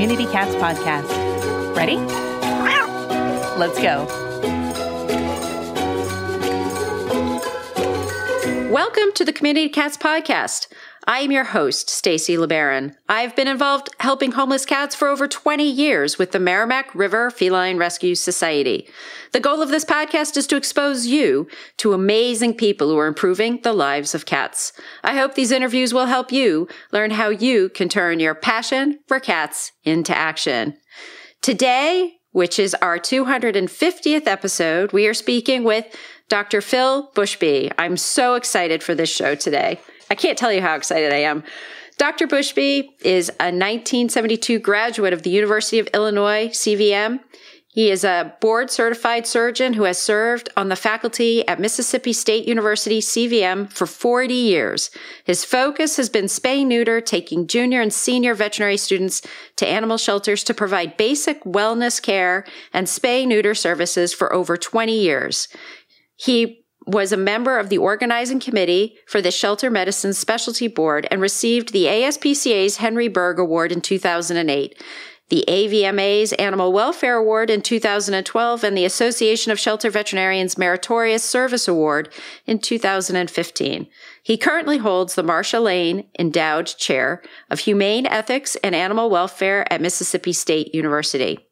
Community Cats podcast. Ready? Let's go. Welcome to the Community Cats podcast. I am your host, Stacy LeBaron. I've been involved helping homeless cats for over 20 years with the Merrimack River Feline Rescue Society. The goal of this podcast is to expose you to amazing people who are improving the lives of cats. I hope these interviews will help you learn how you can turn your passion for cats into action. Today, which is our 250th episode, we are speaking with Dr. Phil Bushby. I'm so excited for this show today. I can't tell you how excited I am. Dr. Bushby is a 1972 graduate of the University of Illinois, CVM. He is a board certified surgeon who has served on the faculty at Mississippi State University, CVM, for 40 years. His focus has been spay neuter, taking junior and senior veterinary students to animal shelters to provide basic wellness care and spay neuter services for over 20 years. He was a member of the organizing committee for the Shelter Medicine Specialty Board and received the ASPCA's Henry Bergh Award in 2008, the AVMA's Animal Welfare Award in 2012, and the Association of Shelter Veterinarians Meritorious Service Award in 2015. He currently holds the Marcia Lane Endowed Chair of Humane Ethics and Animal Welfare at Mississippi State University.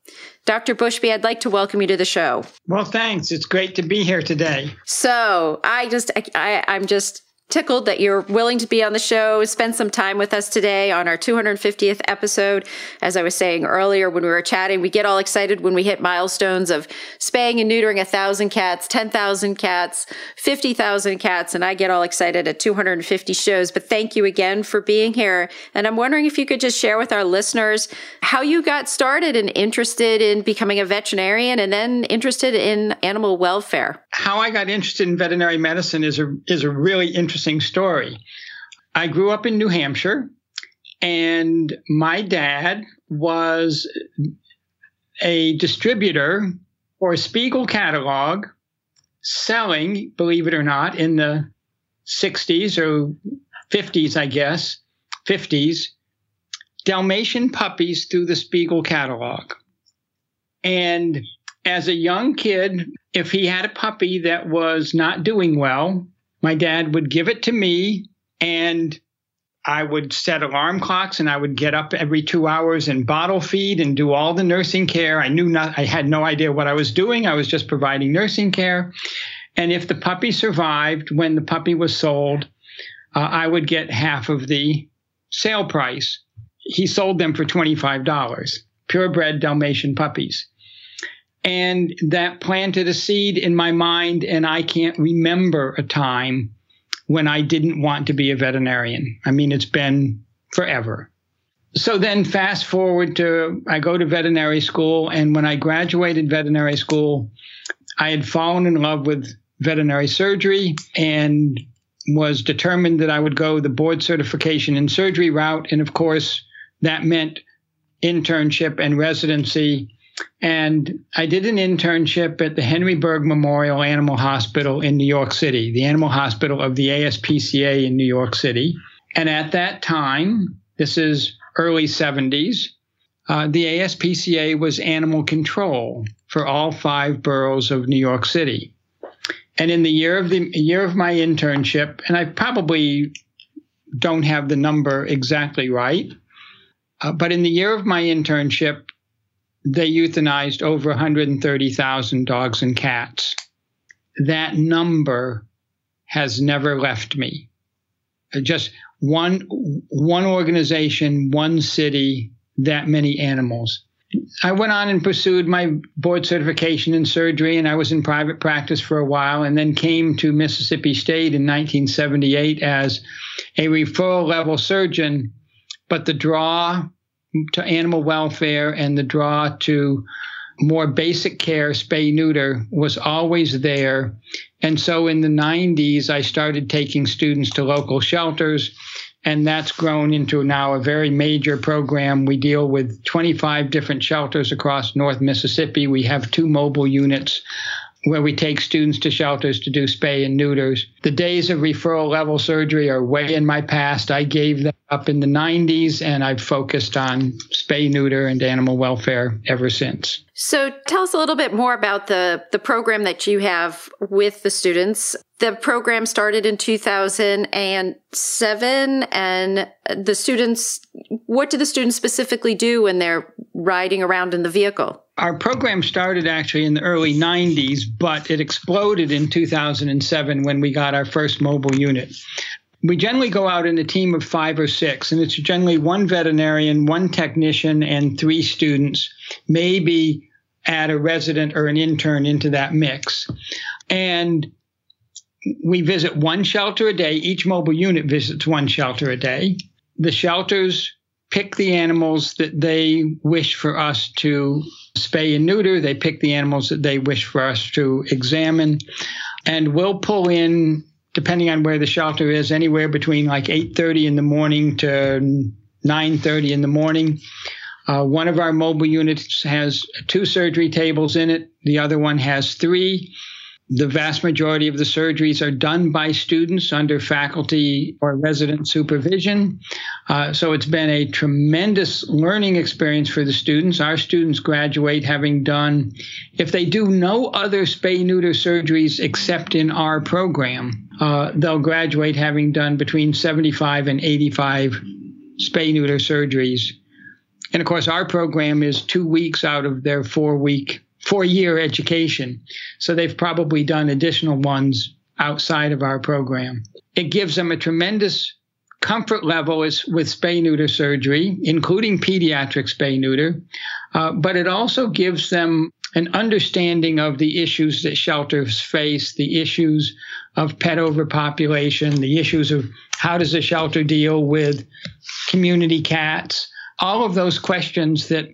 Dr. Bushby, I'd like to welcome you to the show. Well, thanks. It's great to be here today. So I just, I, I'm just tickled that you're willing to be on the show, spend some time with us today on our 250th episode. As I was saying earlier when we were chatting, we get all excited when we hit milestones of spaying and neutering a thousand cats, 10,000 cats, 50,000 cats, and I get all excited at 250 shows. But thank you again for being here. And I'm wondering if you could just share with our listeners how you got started and interested in becoming a veterinarian and then interested in animal welfare. How I got interested in veterinary medicine is a is a really interesting interesting story. I grew up in New Hampshire, and my dad was a distributor for Spiegel catalog selling, believe it or not, in the 60s or 50s, I guess, 50s, Dalmatian puppies through the Spiegel catalog. And as a young kid, if he had a puppy that was not doing well, my dad would give it to me and I would set alarm clocks and I would get up every two hours and bottle feed and do all the nursing care. I knew not, I had no idea what I was doing. I was just providing nursing care. And if the puppy survived when the puppy was sold, uh, I would get half of the sale price. He sold them for $25, purebred Dalmatian puppies and that planted a seed in my mind and i can't remember a time when i didn't want to be a veterinarian. I mean it's been forever. So then fast forward to i go to veterinary school and when i graduated veterinary school i had fallen in love with veterinary surgery and was determined that i would go the board certification in surgery route. And of course that meant internship and residency and I did an internship at the Henry Bergh Memorial Animal Hospital in New York City, the animal hospital of the ASPCA in New York City. And at that time, this is early 70s, uh, the ASPCA was animal control for all five boroughs of New York City. And in the year of the year of my internship, and I probably don't have the number exactly right, uh, but in the year of my internship, they euthanized over 130,000 dogs and cats. That number has never left me. Uh, just one one organization, one city, that many animals. I went on and pursued my board certification in surgery, and I was in private practice for a while, and then came to Mississippi State in 1978 as a referral level surgeon. But the draw to animal welfare and the draw to more basic care, spay neuter, was always there. And so in the 90s, I started taking students to local shelters, and that's grown into now a very major program. We deal with 25 different shelters across North Mississippi. We have two mobile units where we take students to shelters to do spay and neuters. The days of referral level surgery are way in my past. I gave them up in the 90s and I've focused on spay, neuter, and animal welfare ever since. So tell us a little bit more about the, the program that you have with the students. The program started in 2007 and the students, what do the students specifically do when they're riding around in the vehicle? Our program started actually in the early 90s, but it exploded in 2007 when we got our first mobile unit. We generally go out in a team of five or six, and it's generally one veterinarian, one technician, and three students, maybe add a resident or an intern into that mix. And we visit one shelter a day. Each mobile unit visits one shelter a day. The shelters pick the animals that they wish for us to spay and neuter. They pick the animals that they wish for us to examine. And we'll pull in, depending on where the shelter is, anywhere between like 8.30 in the morning to 9.30 in the morning. Uh, one of our mobile units has two surgery tables in it. The other one has three. The vast majority of the surgeries are done by students under faculty or resident supervision. Uh, so it's been a tremendous learning experience for the students. Our students graduate having done, if they do no other spay neuter surgeries except in our program, uh, they'll graduate having done between 75 and 85 spay neuter surgeries. And of course, our program is two weeks out of their four week four year education. So they've probably done additional ones outside of our program. It gives them a tremendous comfort level is with spay neuter surgery, including pediatric spay neuter, uh, but it also gives them an understanding of the issues that shelters face, the issues of pet overpopulation, the issues of how does a shelter deal with community cats, all of those questions that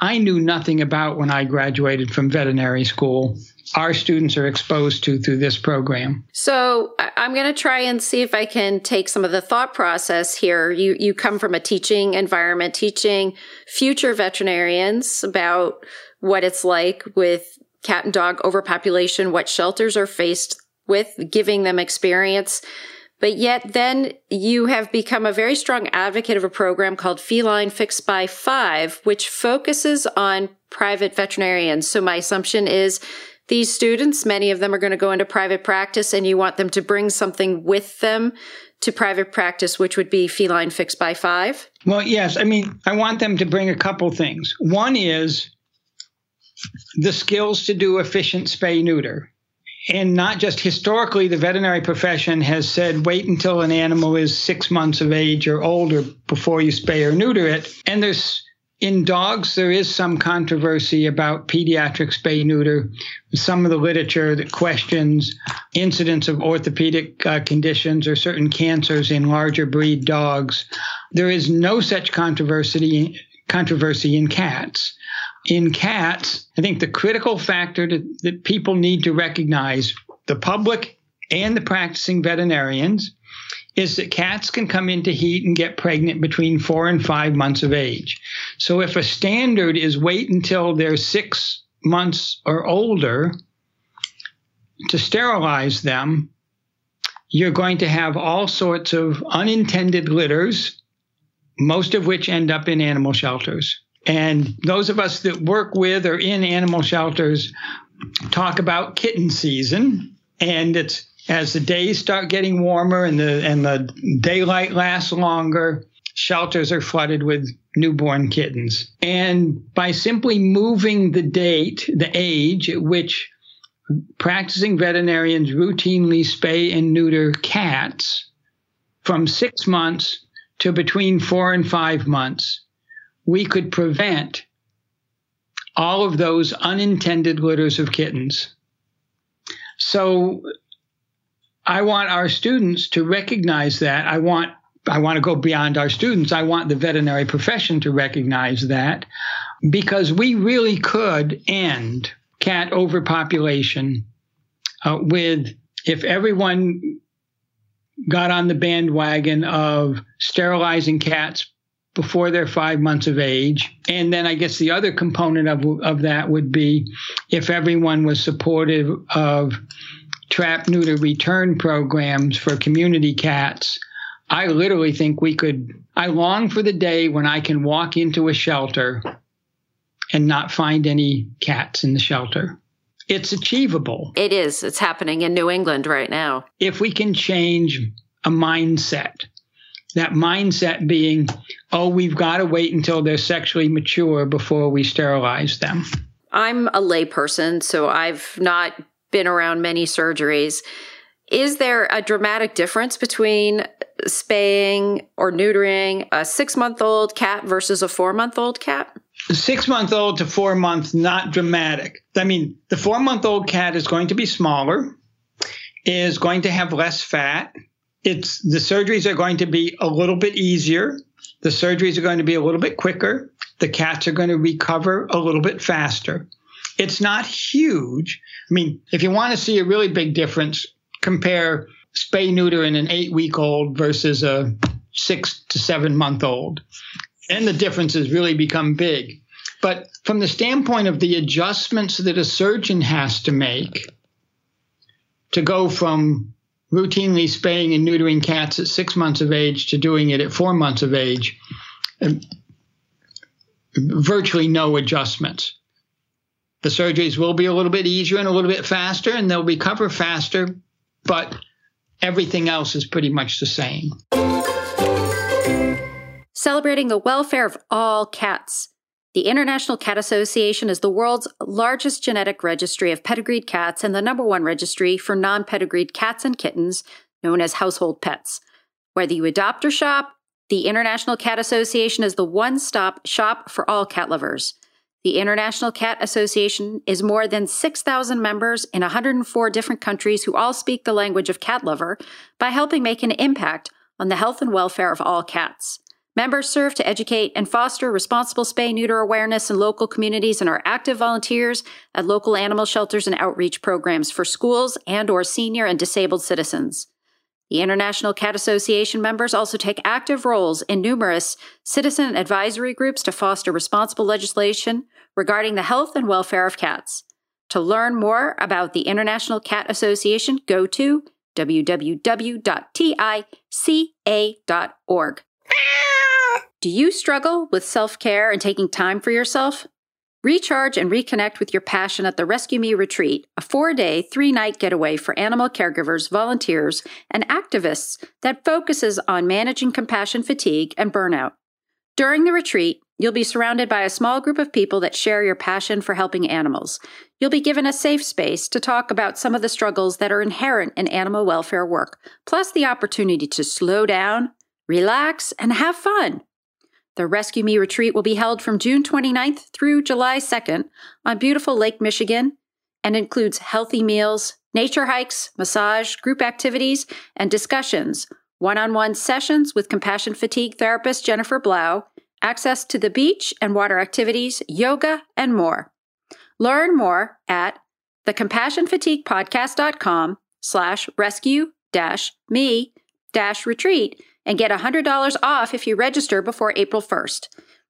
I knew nothing about when I graduated from veterinary school. Our students are exposed to through this program. So I'm going to try and see if I can take some of the thought process here. You you come from a teaching environment, teaching future veterinarians about what it's like with cat and dog overpopulation, what shelters are faced with, giving them experience but yet then you have become a very strong advocate of a program called Feline Fixed by Five, which focuses on private veterinarians. So my assumption is these students, many of them are going to go into private practice and you want them to bring something with them to private practice, which would be Feline Fixed by Five? Well, yes. I mean, I want them to bring a couple things. One is the skills to do efficient spay neuter and not just historically, the veterinary profession has said wait until an animal is six months of age or older before you spay or neuter it. And there's in dogs, there is some controversy about pediatric spay neuter. Some of the literature that questions incidence of orthopedic uh, conditions or certain cancers in larger breed dogs. There is no such controversy controversy in cats in cats, I think the critical factor to, that people need to recognize, the public and the practicing veterinarians, is that cats can come into heat and get pregnant between four and five months of age. So if a standard is wait until they're six months or older to sterilize them, you're going to have all sorts of unintended litters, most of which end up in animal shelters. And those of us that work with or in animal shelters talk about kitten season. And it's as the days start getting warmer and the and the daylight lasts longer, shelters are flooded with newborn kittens. And by simply moving the date, the age at which practicing veterinarians routinely spay and neuter cats from six months to between four and five months, we could prevent all of those unintended litters of kittens. So I want our students to recognize that. I want I want to go beyond our students. I want the veterinary profession to recognize that because we really could end cat overpopulation uh, with if everyone got on the bandwagon of sterilizing cats before they're five months of age. And then I guess the other component of, of that would be if everyone was supportive of trap, neuter, return programs for community cats. I literally think we could. I long for the day when I can walk into a shelter and not find any cats in the shelter. It's achievable. It is. It's happening in New England right now. If we can change a mindset, that mindset being, oh, we've got to wait until they're sexually mature before we sterilize them. I'm a layperson, so I've not been around many surgeries. Is there a dramatic difference between spaying or neutering a six month old cat versus a four month old cat? Six month old to four month, not dramatic. I mean, the four month old cat is going to be smaller, is going to have less fat. It's the surgeries are going to be a little bit easier. The surgeries are going to be a little bit quicker. The cats are going to recover a little bit faster. It's not huge. I mean, if you want to see a really big difference, compare spay neuter in an eight week old versus a six to seven month old. And the differences really become big. But from the standpoint of the adjustments that a surgeon has to make to go from routinely spaying and neutering cats at six months of age to doing it at four months of age, um, virtually no adjustments. The surgeries will be a little bit easier and a little bit faster, and they'll recover faster, but everything else is pretty much the same. Celebrating the welfare of all cats. The International Cat Association is the world's largest genetic registry of pedigreed cats and the number one registry for non pedigreed cats and kittens, known as household pets. Whether you adopt or shop, the International Cat Association is the one stop shop for all cat lovers. The International Cat Association is more than 6,000 members in 104 different countries who all speak the language of cat lover by helping make an impact on the health and welfare of all cats. Members serve to educate and foster responsible spay neuter awareness in local communities and are active volunteers at local animal shelters and outreach programs for schools and or senior and disabled citizens. The International Cat Association members also take active roles in numerous citizen advisory groups to foster responsible legislation regarding the health and welfare of cats. To learn more about the International Cat Association, go to www.tica.org. Do you struggle with self care and taking time for yourself? Recharge and reconnect with your passion at the Rescue Me Retreat, a four day, three night getaway for animal caregivers, volunteers, and activists that focuses on managing compassion fatigue and burnout. During the retreat, you'll be surrounded by a small group of people that share your passion for helping animals. You'll be given a safe space to talk about some of the struggles that are inherent in animal welfare work, plus the opportunity to slow down, relax, and have fun. The Rescue Me retreat will be held from June 29th through July 2nd on beautiful Lake Michigan and includes healthy meals, nature hikes, massage, group activities, and discussions, one on one sessions with compassion fatigue therapist Jennifer Blough, access to the beach and water activities, yoga, and more. Learn more at thecompassionfatiguepodcast.com slash rescue dash me dash retreat and get $100 off if you register before April 1st.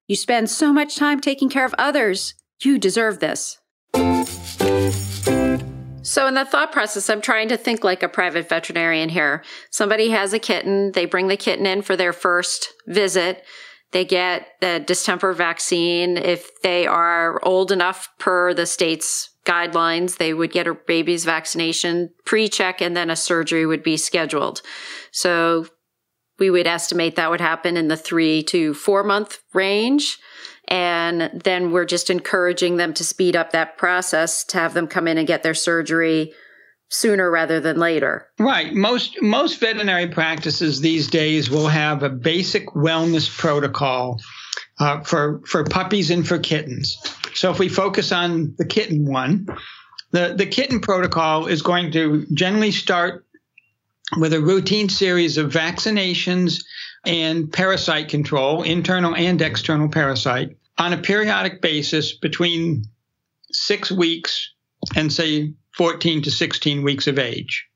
You spend so much time taking care of others. You deserve this. So, in the thought process, I'm trying to think like a private veterinarian here. Somebody has a kitten, they bring the kitten in for their first visit. They get the distemper vaccine. If they are old enough per the state's guidelines, they would get a rabies vaccination pre check and then a surgery would be scheduled. So we would estimate that would happen in the three to four month range. And then we're just encouraging them to speed up that process to have them come in and get their surgery sooner rather than later. Right. Most most veterinary practices these days will have a basic wellness protocol uh, for for puppies and for kittens. So if we focus on the kitten one, the the kitten protocol is going to generally start with a routine series of vaccinations and parasite control, internal and external parasite, on a periodic basis between six weeks and, say, 14 to 16 weeks of age.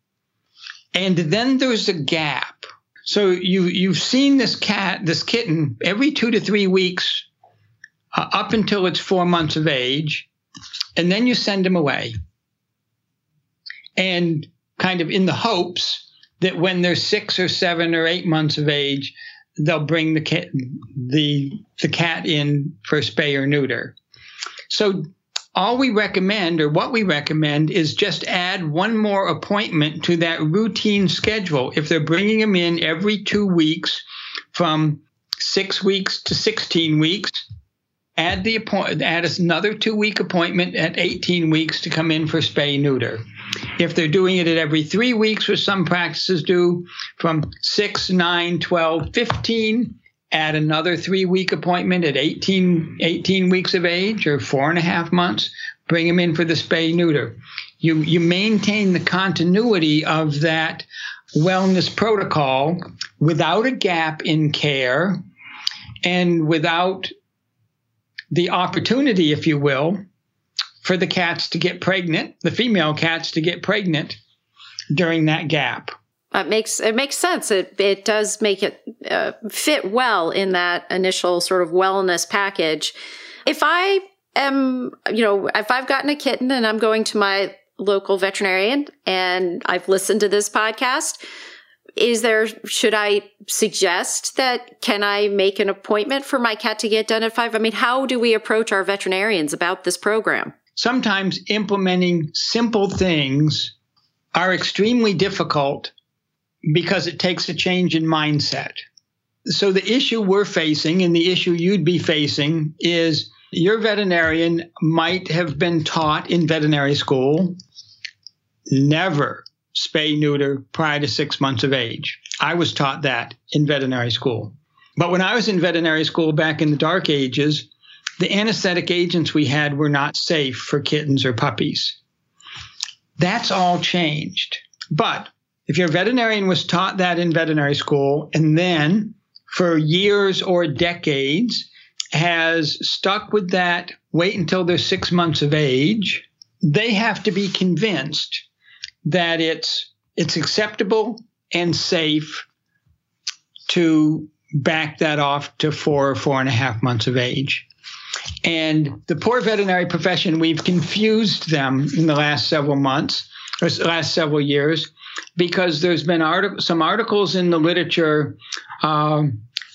And then there's a gap So you you've seen this cat, this kitten, every two to three weeks, uh, up until it's four months of age, and then you send him away, and kind of in the hopes that when they're six or seven or eight months of age, they'll bring the cat the the cat in for spay or neuter. So all we recommend or what we recommend is just add one more appointment to that routine schedule. If they're bringing them in every two weeks from six weeks to 16 weeks, add the appoint, add another two week appointment at 18 weeks to come in for spay neuter. If they're doing it at every three weeks, which some practices do, from 6, 9, 12, 15, add another three week appointment at 18, 18 weeks of age or four and a half months, bring them in for the spay neuter. You, you maintain the continuity of that wellness protocol without a gap in care and without the opportunity, if you will, for the cats to get pregnant, the female cats to get pregnant during that gap. It makes it makes sense. It it does make it uh, fit well in that initial sort of wellness package. If I am, you know, if I've gotten a kitten and I'm going to my local veterinarian and I've listened to this podcast, is there should I suggest that can I make an appointment for my cat to get done at five? I mean, how do we approach our veterinarians about this program? Sometimes implementing simple things are extremely difficult because it takes a change in mindset. So the issue we're facing and the issue you'd be facing is your veterinarian might have been taught in veterinary school never spay neuter prior to six months of age. I was taught that in veterinary school. But when I was in veterinary school back in the dark ages, the anesthetic agents we had were not safe for kittens or puppies. That's all changed. But if your veterinarian was taught that in veterinary school and then for years or decades has stuck with that, wait until they're six months of age, they have to be convinced that it's it's acceptable and safe to back that off to four or four and a half months of age. And the poor veterinary profession, we've confused them in the last several months or last several years because there's been some articles in the literature uh,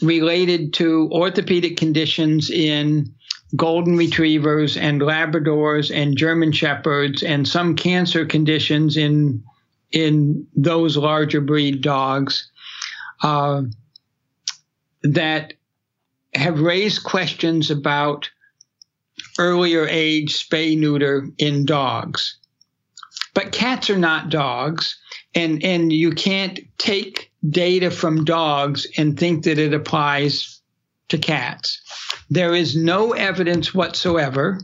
related to orthopedic conditions in golden retrievers and labradors and german shepherds and some cancer conditions in in those larger breed dogs uh, that have raised questions about earlier age spay neuter in dogs but cats are not dogs and and you can't take data from dogs and think that it applies to cats. There is no evidence whatsoever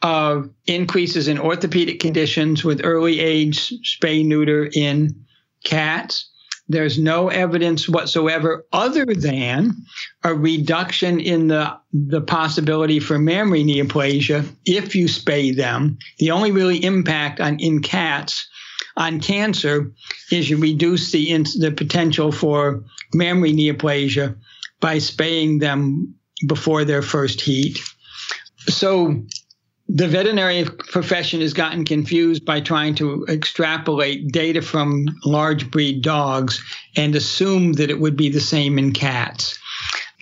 of increases in orthopedic conditions with early age spay neuter in cats. There's no evidence whatsoever other than a reduction in the, the possibility for mammary neoplasia if you spay them. The only really impact on in cats on cancer is you reduce the the potential for mammary neoplasia by spaying them before their first heat. So the veterinary profession has gotten confused by trying to extrapolate data from large breed dogs and assume that it would be the same in cats.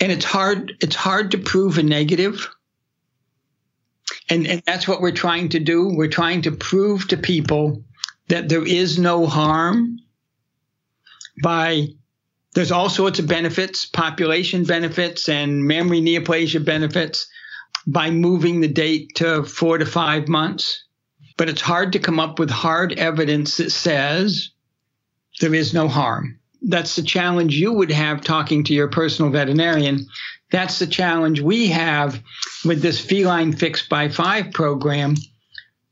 And it's hard it's hard to prove a negative. And, and that's what we're trying to do. We're trying to prove to people that there is no harm by there's all sorts of benefits, population benefits and mammary neoplasia benefits by moving the date to four to five months. But it's hard to come up with hard evidence that says there is no harm. That's the challenge you would have talking to your personal veterinarian. That's the challenge we have with this feline fix by five program,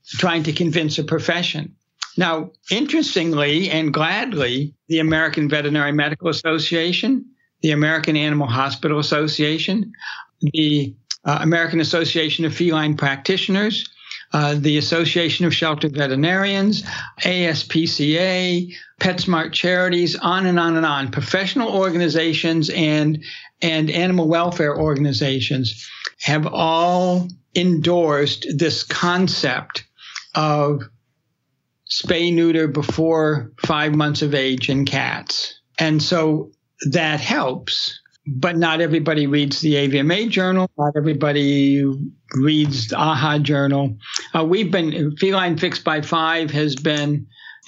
trying to convince a profession. Now, interestingly and gladly, the American Veterinary Medical Association, the American Animal Hospital Association, the uh, American Association of Feline Practitioners, uh, the Association of Shelter Veterinarians, ASPCA, PetSmart Charities, on and on and on, professional organizations and and animal welfare organizations have all endorsed this concept of spay neuter before five months of age in cats. And so that helps, but not everybody reads the AVMA journal. Not everybody reads the AAHA journal. Uh, we've been, Feline Fix by Five has been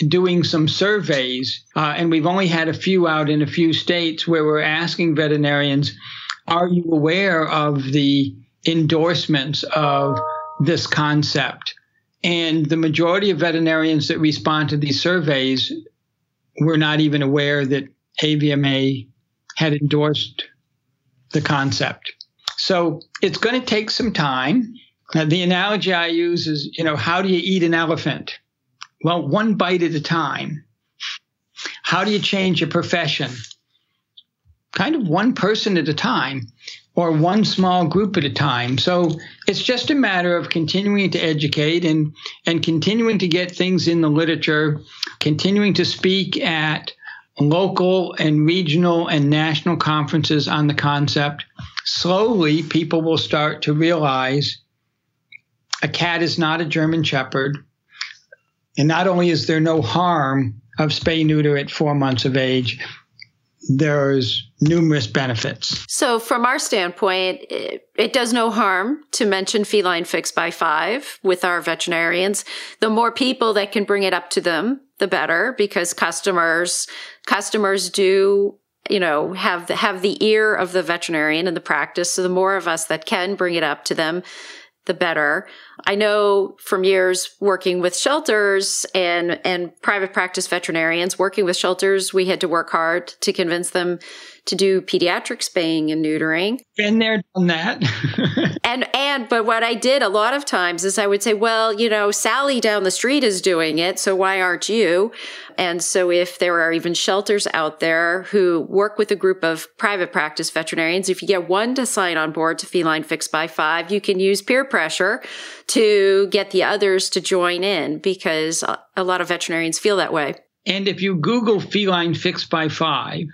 doing some surveys, uh, and we've only had a few out in a few states where we're asking veterinarians, are you aware of the endorsements of this concept? And the majority of veterinarians that respond to these surveys were not even aware that AVMA had endorsed the concept. So it's going to take some time. Now, the analogy I use is, you know, how do you eat an elephant? Well, one bite at a time. How do you change your profession? Kind of one person at a time or one small group at a time. So it's just a matter of continuing to educate and, and continuing to get things in the literature, continuing to speak at local and regional and national conferences on the concept. Slowly, people will start to realize a cat is not a German Shepherd. And not only is there no harm of spay neuter at four months of age, there's numerous benefits. So, from our standpoint, it, it, does no harm to mention feline fix by five with our veterinarians. The more people that can bring it up to them, the better, because customers customers do you know have the, have the ear of the veterinarian in the practice. So, the more of us that can bring it up to them, the better. I know from years working with shelters and, and private practice veterinarians, working with shelters, we had to work hard to convince them to do pediatric spaying and neutering. Been there, done that. and and but what I did a lot of times is I would say, well, you know, Sally down the street is doing it, so why aren't you? And so if there are even shelters out there who work with a group of private practice veterinarians, if you get one to sign on board to Feline Fix by Five, you can use peer pressure to get the others to join in because a lot of veterinarians feel that way. And if you Google Feline Fix by Five,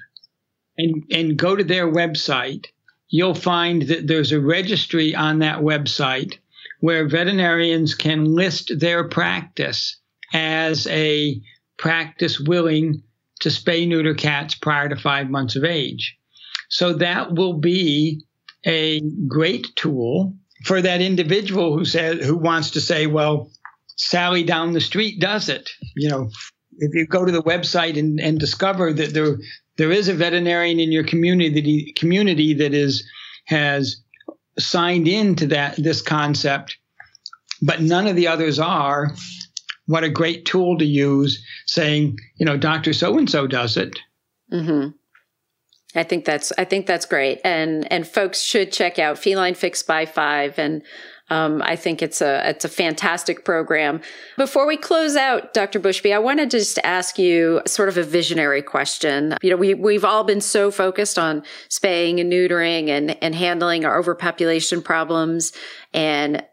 and, and go to their website, you'll find that there's a registry on that website where veterinarians can list their practice as a practice willing to spay neuter cats prior to five months of age. So that will be a great tool for that individual who says who wants to say, well, Sally down the street does it. You know, if you go to the website and, and discover that there there is a veterinarian in your community community that is has signed into that this concept, but none of the others are. What a great tool to use, saying, you know, Doctor So and So does it. Mm-hmm. I think that's I think that's great, and and folks should check out Feline Fix by Five and um, I think it's a it's a fantastic program. Before we close out, Dr. Bushby, I wanted to just ask you sort of a visionary question. You know, we we've all been so focused on spaying and neutering and and handling our overpopulation problems. And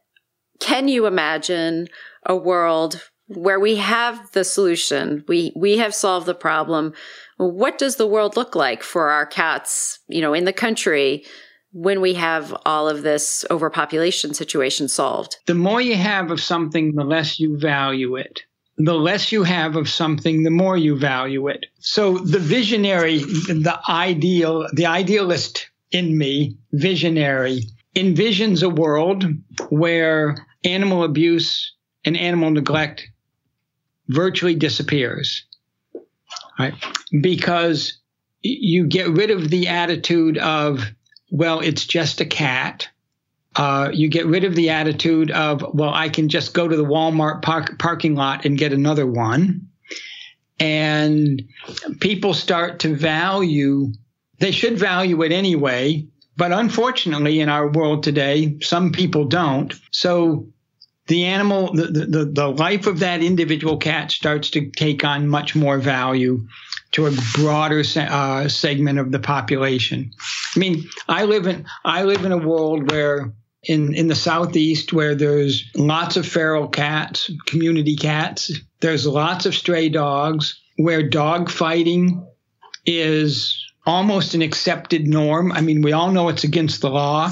can you imagine a world where we have the solution? We we have solved the problem. What does the world look like for our cats? You know, in the country when we have all of this overpopulation situation solved? The more you have of something, the less you value it. The less you have of something, the more you value it. So the visionary, the ideal, the idealist in me, visionary, envisions a world where animal abuse and animal neglect virtually disappears. Right? Because you get rid of the attitude of well, it's just a cat. Uh, you get rid of the attitude of, well, I can just go to the Walmart park, parking lot and get another one. And people start to value, they should value it anyway. But unfortunately, in our world today, some people don't. So the animal, the, the, the life of that individual cat starts to take on much more value to a broader uh, segment of the population. I mean, I live in I live in a world where in, in the southeast where there's lots of feral cats, community cats. There's lots of stray dogs where dog fighting is almost an accepted norm. I mean, we all know it's against the law,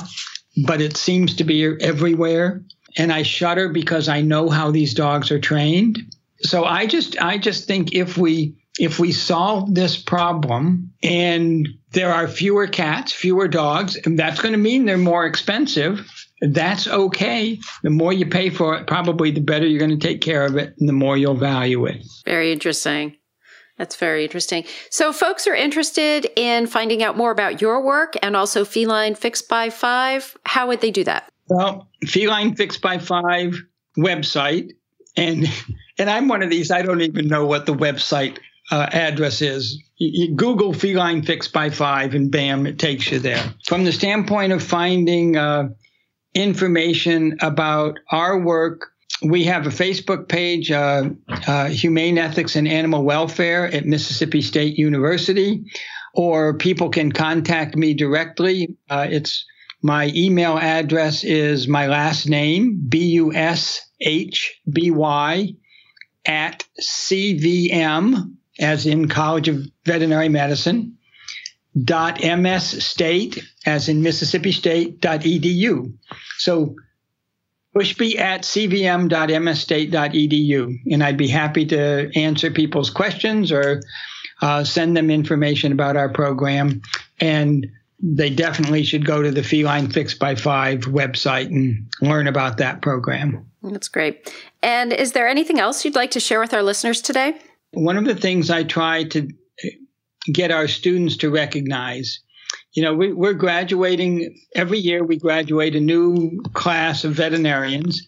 but it seems to be everywhere. And I shudder because I know how these dogs are trained. So I just I just think if we if we solve this problem and there are fewer cats, fewer dogs, and that's going to mean they're more expensive, that's okay. The more you pay for it, probably the better you're going to take care of it and the more you'll value it. Very interesting. That's very interesting. So, folks are interested in finding out more about your work and also Feline Fixed by Five. How would they do that? Well, Feline Fixed by Five website, and and I'm one of these. I don't even know what the website uh, address is. You, you Google Feline Fix by Five, and bam, it takes you there. From the standpoint of finding uh, information about our work, we have a Facebook page, uh, uh, Humane Ethics and Animal Welfare at Mississippi State University, or people can contact me directly. Uh, it's my email address is my last name, B U S H B Y, at CVM, as in College of Veterinary Medicine, dot MS State, as in Mississippi State, dot edu. So Bushby at cvm.msstate.edu. And I'd be happy to answer people's questions or uh, send them information about our program. And they definitely should go to the Feline Fix by Five website and learn about that program. That's great. And is there anything else you'd like to share with our listeners today? One of the things I try to get our students to recognize you know, we, we're graduating every year. We graduate a new class of veterinarians,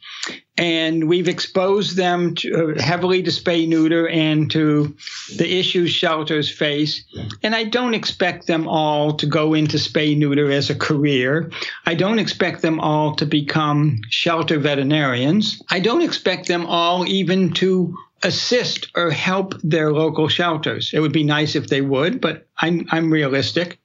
and we've exposed them to, uh, heavily to spay neuter and to the issues shelters face. And I don't expect them all to go into spay neuter as a career. I don't expect them all to become shelter veterinarians. I don't expect them all even to assist or help their local shelters. It would be nice if they would, but I'm, I'm realistic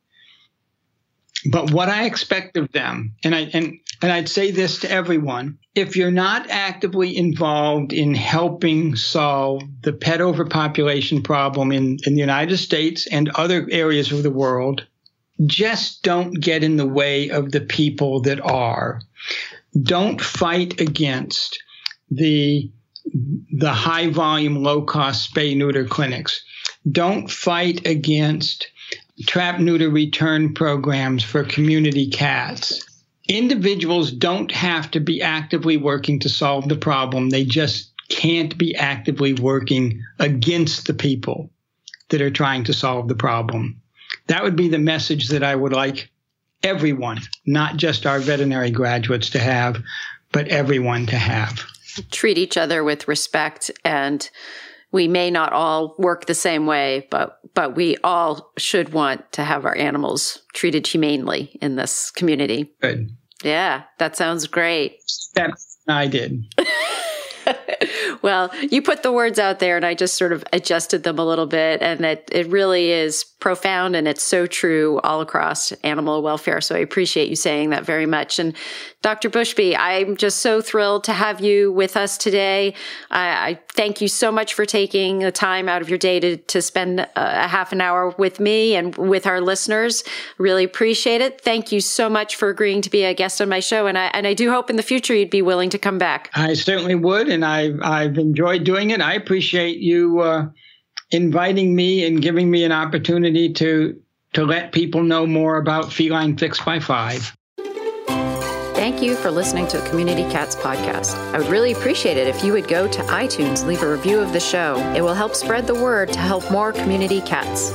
but what I expect of them, and I and and I'd say this to everyone: if you're not actively involved in helping solve the pet overpopulation problem in, in the United States and other areas of the world, just don't get in the way of the people that are. Don't fight against the the high volume, low cost spay neuter clinics. Don't fight against trap neuter return programs for community cats. Individuals don't have to be actively working to solve the problem. They just can't be actively working against the people that are trying to solve the problem. That would be the message that I would like everyone, not just our veterinary graduates to have, but everyone to have. Treat each other with respect and we may not all work the same way, but but we all should want to have our animals treated humanely in this community. Good. Yeah, that sounds great. That I did. well, you put the words out there and I just sort of adjusted them a little bit. And it, it really is profound and it's so true all across animal welfare. So I appreciate you saying that very much. And Dr. Bushby, I'm just so thrilled to have you with us today. I, I thank you so much for taking the time out of your day to, to spend a, a half an hour with me and with our listeners. Really appreciate it. Thank you so much for agreeing to be a guest on my show. And I, and I do hope in the future you'd be willing to come back. I certainly would. And I've, I've enjoyed doing it. I appreciate you, uh, inviting me and giving me an opportunity to to let people know more about Feline Fix by Five. Thank you for listening to Community Cats podcast. I would really appreciate it if you would go to iTunes, leave a review of the show. It will help spread the word to help more community cats.